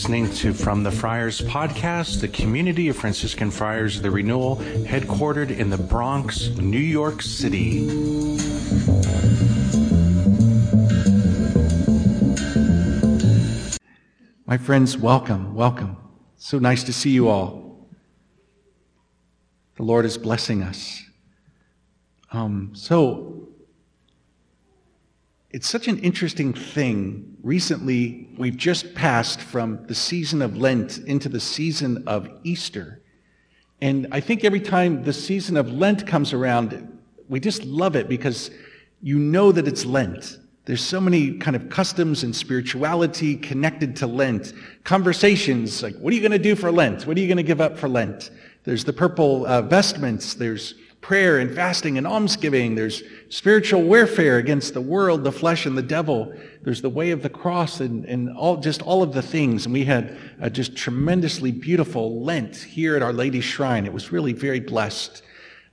listening to From the Friars podcast, the community of Franciscan Friars of the Renewal, headquartered in the Bronx, New York City. My friends, welcome, welcome. So nice to see you all. The Lord is blessing us. Um, so, it's such an interesting thing. Recently, we've just passed from the season of Lent into the season of Easter. And I think every time the season of Lent comes around, we just love it because you know that it's Lent. There's so many kind of customs and spirituality connected to Lent. Conversations like, what are you going to do for Lent? What are you going to give up for Lent? There's the purple uh, vestments. There's prayer and fasting and almsgiving. There's spiritual warfare against the world, the flesh, and the devil. There's the way of the cross and, and all, just all of the things. And we had a just tremendously beautiful Lent here at Our Lady's Shrine. It was really very blessed.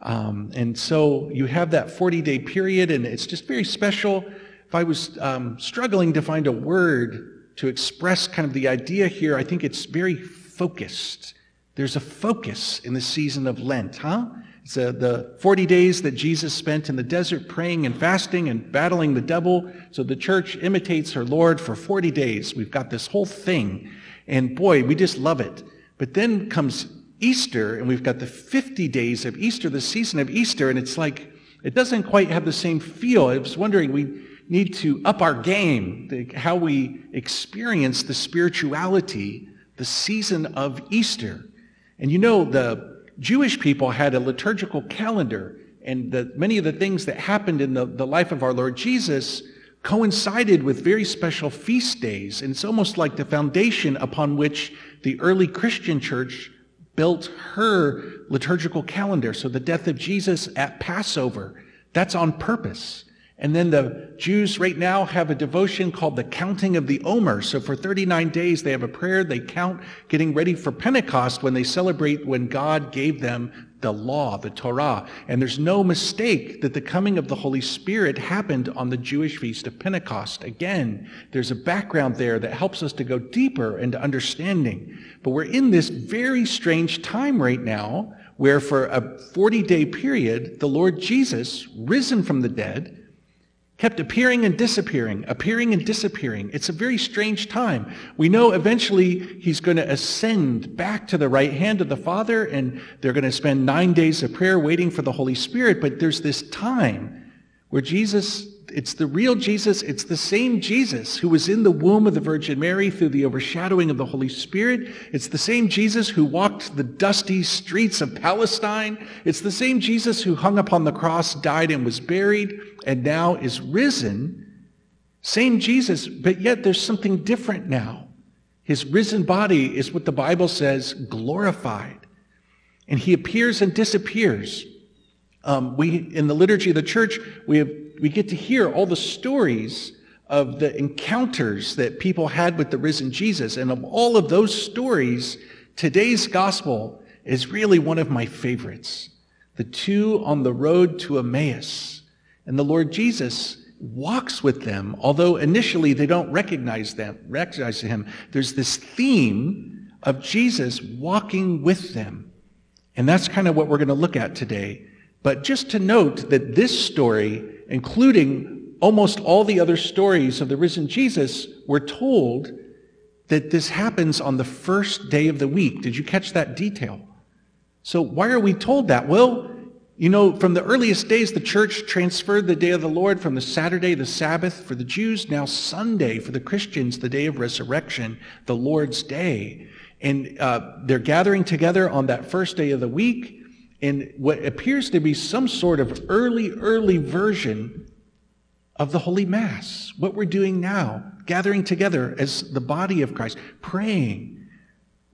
Um, and so you have that 40 day period, and it's just very special. If I was um, struggling to find a word to express kind of the idea here, I think it's very focused. There's a focus in the season of Lent, huh? Uh, the 40 days that Jesus spent in the desert praying and fasting and battling the devil. So the church imitates her Lord for 40 days. We've got this whole thing. And boy, we just love it. But then comes Easter, and we've got the 50 days of Easter, the season of Easter, and it's like, it doesn't quite have the same feel. I was wondering, we need to up our game, how we experience the spirituality, the season of Easter. And you know, the Jewish people had a liturgical calendar, and the, many of the things that happened in the, the life of our Lord Jesus coincided with very special feast days. And it's almost like the foundation upon which the early Christian church built her liturgical calendar. So the death of Jesus at Passover, that's on purpose. And then the Jews right now have a devotion called the counting of the Omer. So for 39 days, they have a prayer. They count getting ready for Pentecost when they celebrate when God gave them the law, the Torah. And there's no mistake that the coming of the Holy Spirit happened on the Jewish feast of Pentecost. Again, there's a background there that helps us to go deeper into understanding. But we're in this very strange time right now where for a 40 day period, the Lord Jesus, risen from the dead, kept appearing and disappearing, appearing and disappearing. It's a very strange time. We know eventually he's going to ascend back to the right hand of the Father, and they're going to spend nine days of prayer waiting for the Holy Spirit. But there's this time where Jesus it's the real Jesus. It's the same Jesus who was in the womb of the Virgin Mary through the overshadowing of the Holy Spirit. It's the same Jesus who walked the dusty streets of Palestine. It's the same Jesus who hung upon the cross, died, and was buried, and now is risen. Same Jesus, but yet there's something different now. His risen body is what the Bible says glorified. And he appears and disappears. Um, we, in the liturgy of the church, we have we get to hear all the stories of the encounters that people had with the risen Jesus. And of all of those stories, today's gospel is really one of my favorites. The two on the road to Emmaus. And the Lord Jesus walks with them, although initially they don't recognize them, recognize him. There's this theme of Jesus walking with them. And that's kind of what we're going to look at today. But just to note that this story including almost all the other stories of the risen Jesus, we're told that this happens on the first day of the week. Did you catch that detail? So, why are we told that? Well, you know, from the earliest days, the church transferred the day of the Lord from the Saturday, the Sabbath for the Jews, now Sunday for the Christians, the day of resurrection, the Lord's day. And uh, they're gathering together on that first day of the week in what appears to be some sort of early, early version of the Holy Mass, what we're doing now, gathering together as the body of Christ, praying,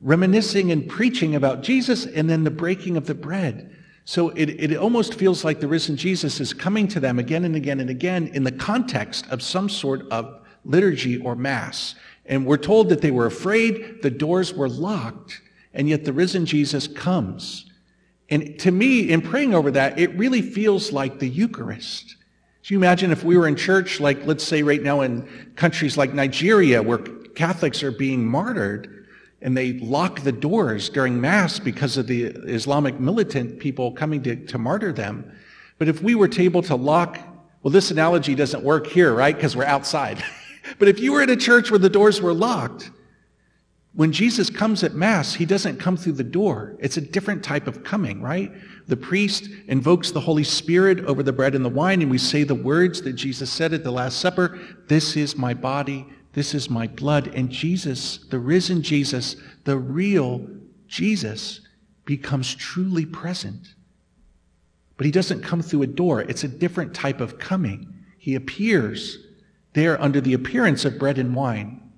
reminiscing and preaching about Jesus, and then the breaking of the bread. So it, it almost feels like the risen Jesus is coming to them again and again and again in the context of some sort of liturgy or Mass. And we're told that they were afraid, the doors were locked, and yet the risen Jesus comes. And to me, in praying over that, it really feels like the Eucharist. Do you imagine if we were in church, like let's say right now in countries like Nigeria, where Catholics are being martyred, and they lock the doors during Mass because of the Islamic militant people coming to, to martyr them. But if we were able to lock, well, this analogy doesn't work here, right? Because we're outside. but if you were in a church where the doors were locked, when Jesus comes at Mass, he doesn't come through the door. It's a different type of coming, right? The priest invokes the Holy Spirit over the bread and the wine, and we say the words that Jesus said at the Last Supper This is my body, this is my blood. And Jesus, the risen Jesus, the real Jesus, becomes truly present. But he doesn't come through a door, it's a different type of coming. He appears there under the appearance of bread and wine,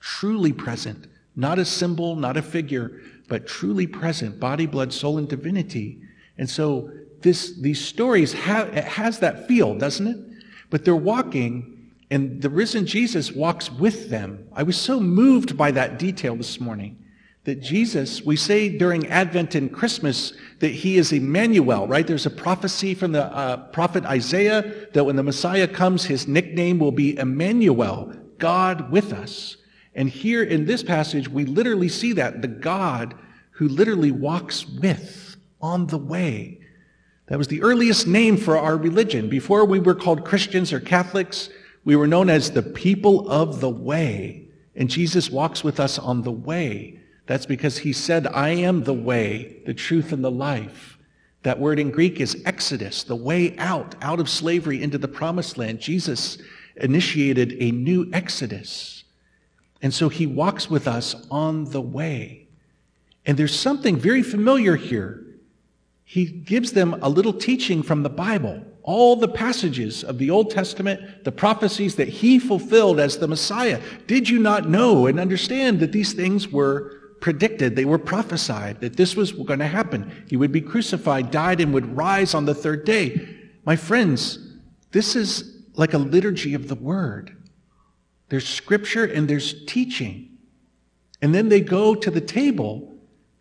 truly present not a symbol, not a figure, but truly present, body, blood, soul, and divinity. And so this, these stories have, it has that feel, doesn't it? But they're walking, and the risen Jesus walks with them. I was so moved by that detail this morning that Jesus, we say during Advent and Christmas that he is Emmanuel, right? There's a prophecy from the uh, prophet Isaiah that when the Messiah comes, his nickname will be Emmanuel, God with us. And here in this passage, we literally see that the God who literally walks with on the way. That was the earliest name for our religion. Before we were called Christians or Catholics, we were known as the people of the way. And Jesus walks with us on the way. That's because he said, I am the way, the truth, and the life. That word in Greek is exodus, the way out, out of slavery into the promised land. Jesus initiated a new exodus. And so he walks with us on the way. And there's something very familiar here. He gives them a little teaching from the Bible, all the passages of the Old Testament, the prophecies that he fulfilled as the Messiah. Did you not know and understand that these things were predicted? They were prophesied, that this was going to happen. He would be crucified, died, and would rise on the third day. My friends, this is like a liturgy of the word. There's scripture and there's teaching. And then they go to the table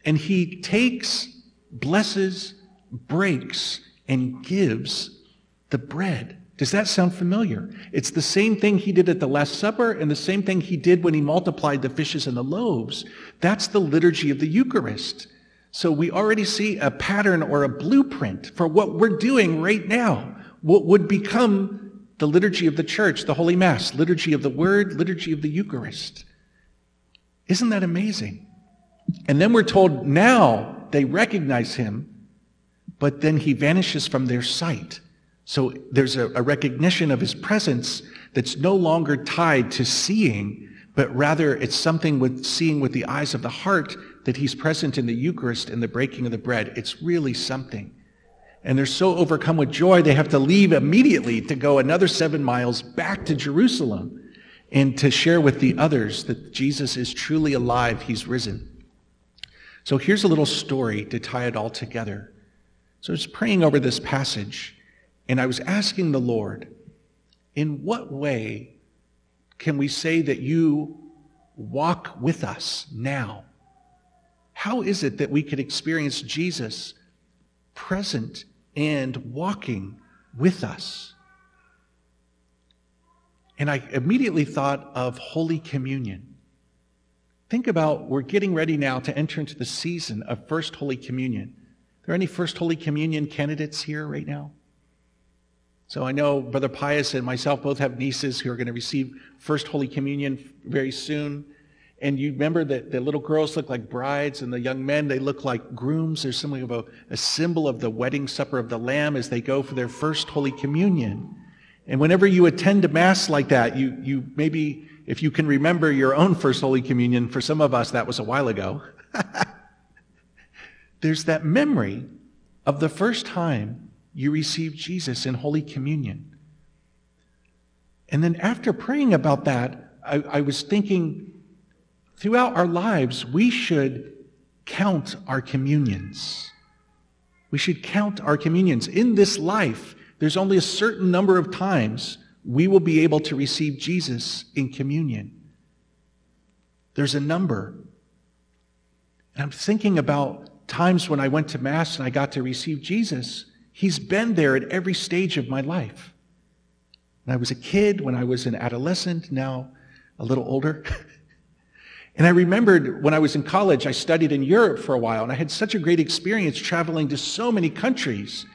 and he takes, blesses, breaks, and gives the bread. Does that sound familiar? It's the same thing he did at the Last Supper and the same thing he did when he multiplied the fishes and the loaves. That's the liturgy of the Eucharist. So we already see a pattern or a blueprint for what we're doing right now, what would become the liturgy of the church, the Holy Mass, liturgy of the Word, liturgy of the Eucharist. Isn't that amazing? And then we're told now they recognize him, but then he vanishes from their sight. So there's a, a, recognition of his presence that's no longer tied to seeing, but rather it's something with seeing with the eyes of the heart that he's present in the Eucharist and the breaking of the bread. It's really something and they're so overcome with joy, they have to leave immediately to go another seven miles back to Jerusalem and to share with the others that Jesus is truly alive, he's risen. So here's a little story to tie it all together. So I was praying over this passage, and I was asking the Lord, in what way can we say that you walk with us now? How is it that we could experience Jesus present and walking with us. And I immediately thought of Holy Communion. Think about we're getting ready now to enter into the season of First Holy Communion. Are there any First Holy Communion candidates here right now? So I know Brother Pius and myself both have nieces who are going to receive First Holy Communion very soon. And you remember that the little girls look like brides and the young men, they look like grooms. There's something of a, a symbol of the wedding supper of the Lamb as they go for their first Holy Communion. And whenever you attend a Mass like that, you, you maybe, if you can remember your own first Holy Communion, for some of us that was a while ago, there's that memory of the first time you received Jesus in Holy Communion. And then after praying about that, I, I was thinking, throughout our lives, we should count our communions. We should count our communions. In this life, there's only a certain number of times we will be able to receive Jesus in communion. There's a number. And I'm thinking about times when I went to Mass and I got to receive Jesus. He's been there at every stage of my life. When I was a kid, when I was an adolescent, now a little older. And I remembered when I was in college, I studied in Europe for a while, and I had such a great experience traveling to so many countries.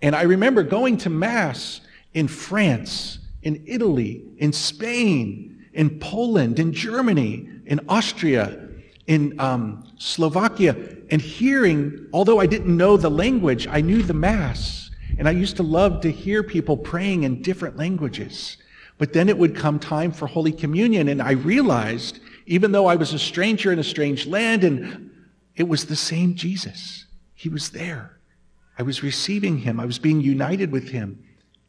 And I remember going to Mass in France, in Italy, in Spain, in Poland, in Germany, in Austria, in um, Slovakia, and hearing, although I didn't know the language, I knew the Mass. And I used to love to hear people praying in different languages. But then it would come time for Holy Communion, and I realized, even though I was a stranger in a strange land, and it was the same Jesus. He was there. I was receiving him. I was being united with him.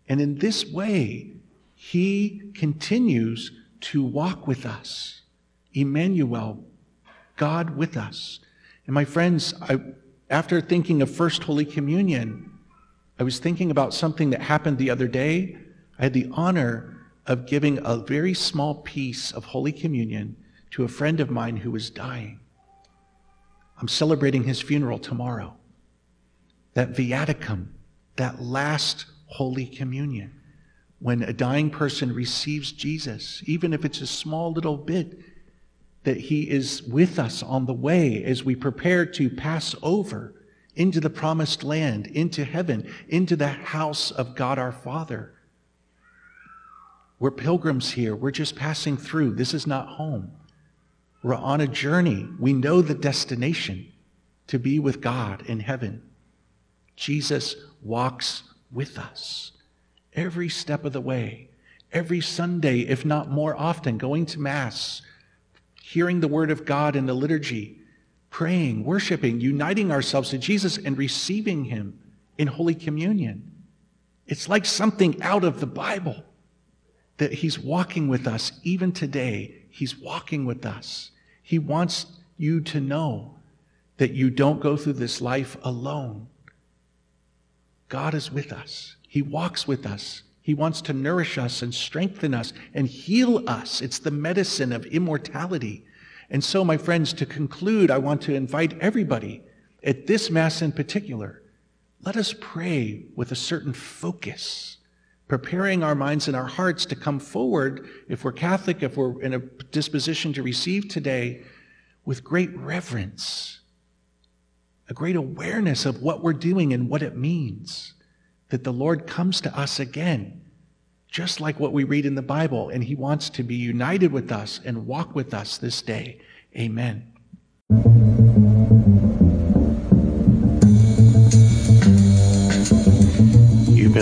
And in this way, he continues to walk with us. Emmanuel, God with us. And my friends, I, after thinking of First Holy Communion, I was thinking about something that happened the other day. I had the honor of giving a very small piece of Holy Communion to a friend of mine who was dying. I'm celebrating his funeral tomorrow. That viaticum, that last Holy Communion, when a dying person receives Jesus, even if it's a small little bit, that he is with us on the way as we prepare to pass over into the promised land, into heaven, into the house of God our Father. We're pilgrims here. We're just passing through. This is not home. We're on a journey. We know the destination to be with God in heaven. Jesus walks with us every step of the way, every Sunday, if not more often, going to Mass, hearing the Word of God in the liturgy, praying, worshiping, uniting ourselves to Jesus, and receiving Him in Holy Communion. It's like something out of the Bible that He's walking with us even today. He's walking with us. He wants you to know that you don't go through this life alone. God is with us. He walks with us. He wants to nourish us and strengthen us and heal us. It's the medicine of immortality. And so, my friends, to conclude, I want to invite everybody at this Mass in particular, let us pray with a certain focus, preparing our minds and our hearts to come forward, if we're Catholic, if we're in a disposition to receive today, with great reverence, a great awareness of what we're doing and what it means. That the Lord comes to us again just like what we read in the Bible, and He wants to be united with us and walk with us this day. Amen.